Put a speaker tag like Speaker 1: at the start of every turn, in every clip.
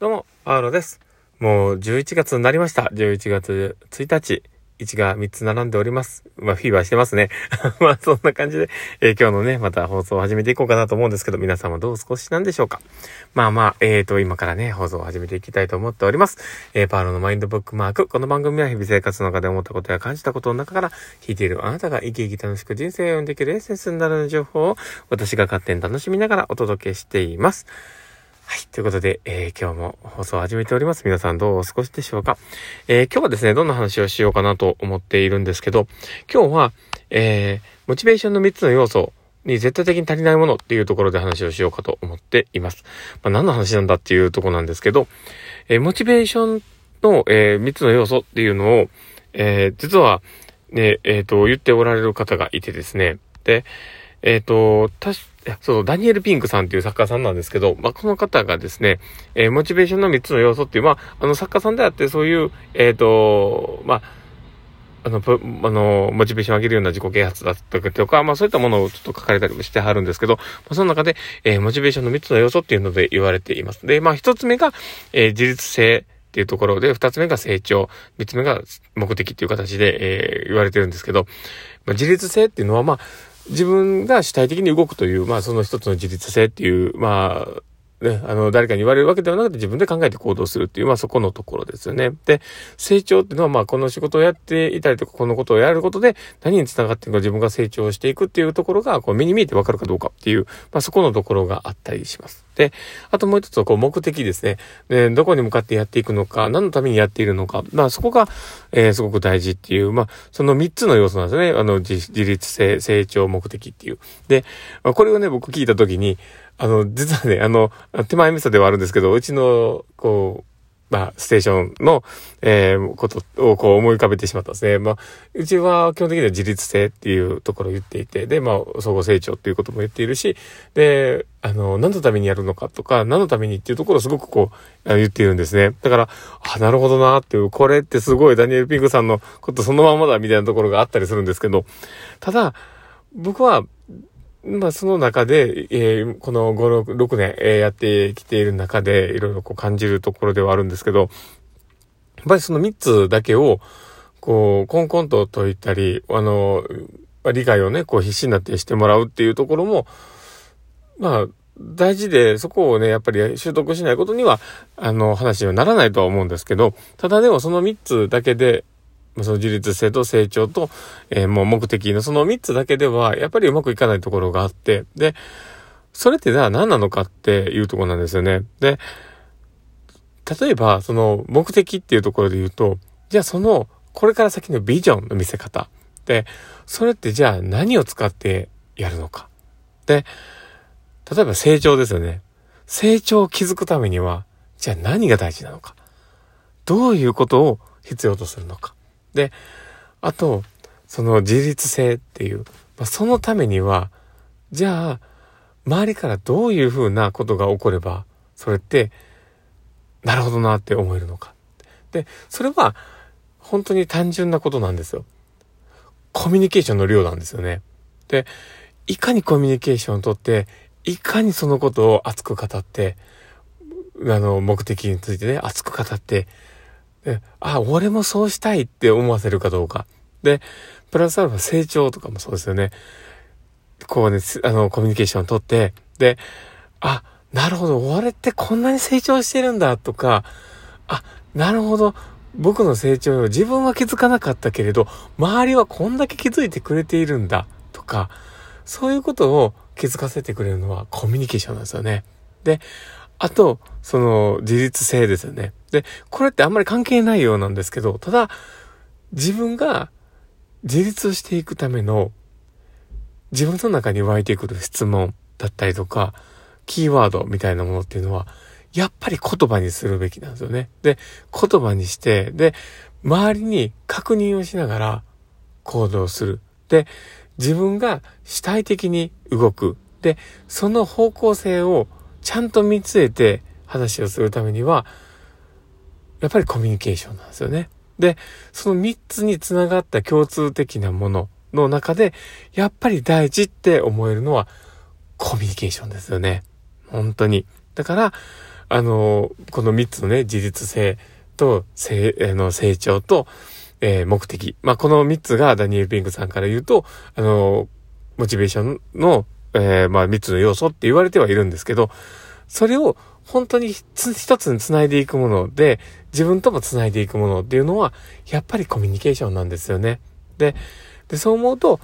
Speaker 1: どうも、パウロです。もう11月になりました。11月1日。1が3つ並んでおります。まあ、フィーバーしてますね。まあ、そんな感じで、えー今日のね、また放送を始めていこうかなと思うんですけど、皆様どう少しなんでしょうか。まあまあ、えーと、今からね、放送を始めていきたいと思っております。えー、パウロのマインドブックマーク。この番組は日々生活の中で思ったことや感じたことの中から、弾いているあなたが生き生き楽しく人生を読んでいけるエッセンスになる情報を、私が勝手に楽しみながらお届けしています。はい。ということで、えー今日も放送を始めております。皆さんどうお過ごしでしょうか？えー今日はですね、どんな話をしようかなと思っているんですけど、今日は、えーモチベーションの3つの要素に絶対的に足りないものっていうところで話をしようかと思っています。まあ、何の話なんだっていうとこなんですけど、えーモチベーションの、え3つの要素っていうのを、えー実は、ね、えっ、と、言っておられる方がいてですね。で、えっ、と、たし、そう、ダニエル・ピンクさんっていう作家さんなんですけど、まあ、この方がですね、えーモチベーションの3つの要素っていう、まあ、あの、作家さんであって、そういう、えっ、と、まあ、あの、あの、モチベーションを上げるような自己啓発だったりとか、まあそういったものをちょっと書かれたりもしてはるんですけど、まあ、その中で、えーモチベーションの3つの要素っていうので言われています。で、まあ1つ目が、えー自律性っていうところで、2つ目が成長、3つ目が目的っていう形で、えー言われてるんですけど、まあ、自律性っていうのは、まあ、自分が主体的に動くという、まあその一つの自立性っていう、まあ、ね、あの、誰かに言われるわけではなくて自分で考えて行動するっていう、まあそこのところですよね。で、成長っていうのは、まあこの仕事をやっていたりとか、このことをやることで何につながっていくか自分が成長していくっていうところが、こう目に見えてわかるかどうかっていう、まあそこのところがあったりします。で、あともう一つはこう目的ですね。で、どこに向かってやっていくのか、何のためにやっているのか、まあそこが、えーすごく大事っていう、まあその三つの要素なんですね。あの、自自立性、成長、目的っていう。で、まあこれをね、僕聞いたときに、あの、実はね、あの、手前味噌ではあるんですけど、うちの、こう、まあ、ステーションの、えーことをこう思い浮かべてしまったんですね。まあ、うちは基本的には自立性っていうところを言っていて、で、まあ、総合成長っていうことも言っているし、で、あの、何のためにやるのかとか、何のためにっていうところをすごくこう、言っているんですね。だから、あ、なるほどなっていう、これってすごいダニエル・ピンクさんのことそのままだみたいなところがあったりするんですけど、ただ、僕は、まあ、その中で、えーこの5、6、年、えーやってきている中で、いろいろこう感じるところではあるんですけど、やっぱりその3つだけを、こう、コンコンと解いたり、あの、理解をね、こう必死になってしてもらうっていうところも、まあ、大事で、そこをね、やっぱり習得しないことには、あの、話にはならないとは思うんですけど、ただでもその3つだけで、その自立性と成長と、えーもう目的のその3つだけでは、やっぱりうまくいかないところがあって、で、それってじゃあ何なのかっていうところなんですよね。で、例えば、その目的っていうところで言うと、じゃあその、これから先のビジョンの見せ方。で、それってじゃあ何を使ってやるのか。で、例えば成長ですよね。成長を築くためには、じゃあ何が大事なのか。どういうことを必要とするのか。で、あと、その自立性っていう、まあ、そのためには、じゃあ、周りからどういうふうなことが起これば、それって、なるほどなって思えるのか。で、それは、本当に単純なことなんですよ。コミュニケーションの量なんですよね。で、いかにコミュニケーションをとって、いかにそのことを熱く語って、あの、目的についてね、熱く語って、であ、俺もそうしたいって思わせるかどうか。で、プラスアルファ成長とかもそうですよね。こうね、あの、コミュニケーションをとって、で、あ、なるほど、俺ってこんなに成長してるんだとか、あ、なるほど、僕の成長を自分は気づかなかったけれど、周りはこんだけ気づいてくれているんだとか、そういうことを気づかせてくれるのはコミュニケーションなんですよね。で、あと、その自立性ですよね。で、これってあんまり関係ないようなんですけど、ただ、自分が自立していくための自分の中に湧いてくる質問だったりとか、キーワードみたいなものっていうのは、やっぱり言葉にするべきなんですよね。で、言葉にして、で、周りに確認をしながら行動する。で、自分が主体的に動く。で、その方向性をちゃんと見据えて話をするためには、やっぱりコミュニケーションなんですよね。で、その3つにつながった共通的なものの中で、やっぱり大事って思えるのはコミュニケーションですよね。本当に。だから、あの、この3つのね、自立性と、成、あの、成長と、えー、目的。まあ、この3つがダニエル・ピンクさんから言うと、あの、モチベーションの、えー、まあ、3つの要素って言われてはいるんですけど、それを本当に一つに繋いでいくもので、自分とも繋いでいくものっていうのは、やっぱりコミュニケーションなんですよね。で、で、そう思うと、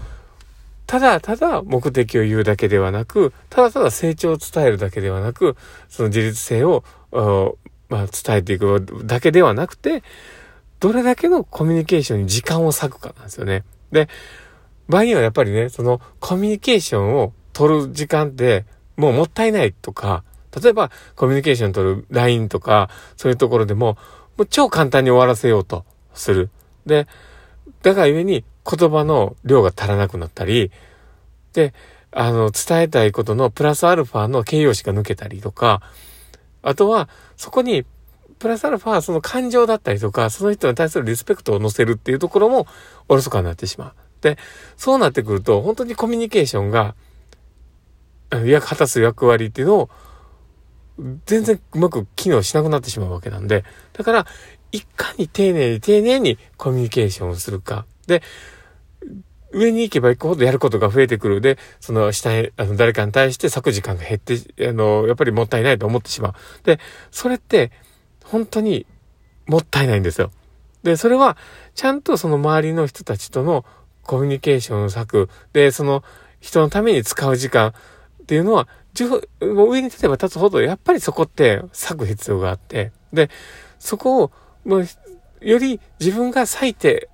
Speaker 1: ただただ目的を言うだけではなく、ただただ成長を伝えるだけではなく、その自立性を、まあ、伝えていくだけではなくて、どれだけのコミュニケーションに時間を割くかなんですよね。で、場合にはやっぱりね、そのコミュニケーションを取る時間ってもうもったいないとか、例えばコミュニケーション取る LINE とか、そういうところでも、もう超簡単に終わらせようとする。で、だから故に言葉の量が足らなくなったり、で、あの、伝えたいことのプラスアルファの形容詞が抜けたりとか、あとは、そこに、プラスアルファ、その感情だったりとか、その人に対するリスペクトを乗せるっていうところも、おろそかになってしまう。で、そうなってくると、本当にコミュニケーションが、果たす役割っていうのを、全然うまく機能しなくなってしまうわけなんで、だから、いかに丁寧に丁寧にコミュニケーションをするか。で、上に行けば行くほどやることが増えてくるで、その下へ、あの、誰かに対して咲く時間が減って、あの、やっぱりもったいないと思ってしまう。で、それって、本当にもったいないんですよ。で、それは、ちゃんとその周りの人たちとのコミュニケーションを割く。で、その人のために使う時間っていうのは、上に立てば立つほど、やっぱりそこって割く必要があって、で、そこを、もう、より自分が割いて、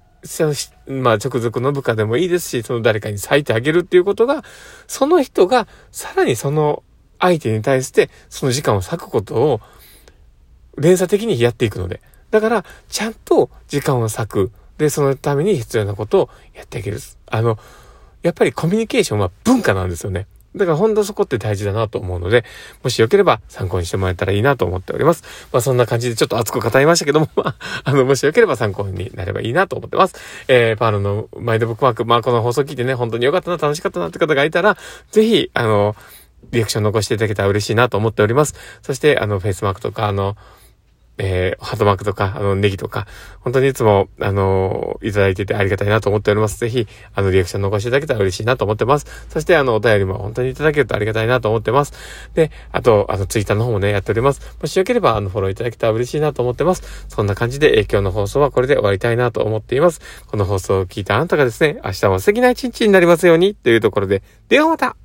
Speaker 1: まあ、直属の部下でもいいですし、その誰かに割いてあげるっていうことが、その人が、さらにその相手に対して、その時間を割くことを、連鎖的にやっていくので。だから、ちゃんと時間を割く。で、そのために必要なことをやってあげる。あの、やっぱりコミュニケーションは文化なんですよね。だから本当そこって大事だなと思うので、もしよければ参考にしてもらえたらいいなと思っております。まあそんな感じでちょっと熱く語りましたけども、まあ、あの、もしよければ参考になればいいなと思ってます。えー、パールのマイドブックマーク、まあこの放送聞いてね、本当に良かったな、楽しかったなって方がいたら、ぜひ、あの、リアクション残していただけたら嬉しいなと思っております。そして、あの、フェイスマークとか、あの、えー、ハートマークとか、あの、ネギとか、本当にいつも、あのいただいててありがたいなと思っております。ぜひ、あの、リアクション残していただけたら嬉しいなと思ってます。そして、あの、お便りも本当にいただけるとありがたいなと思ってます。で、あと、あの、ツイッターの方もね、やっております。もしよければ、あの、フォローいただけたら嬉しいなと思ってます。そんな感じで、え今日の放送はこれで終わりたいなと思っています。この放送を聞いたあなたがですね、明日も素敵な一日になりますように、というところで、ではまた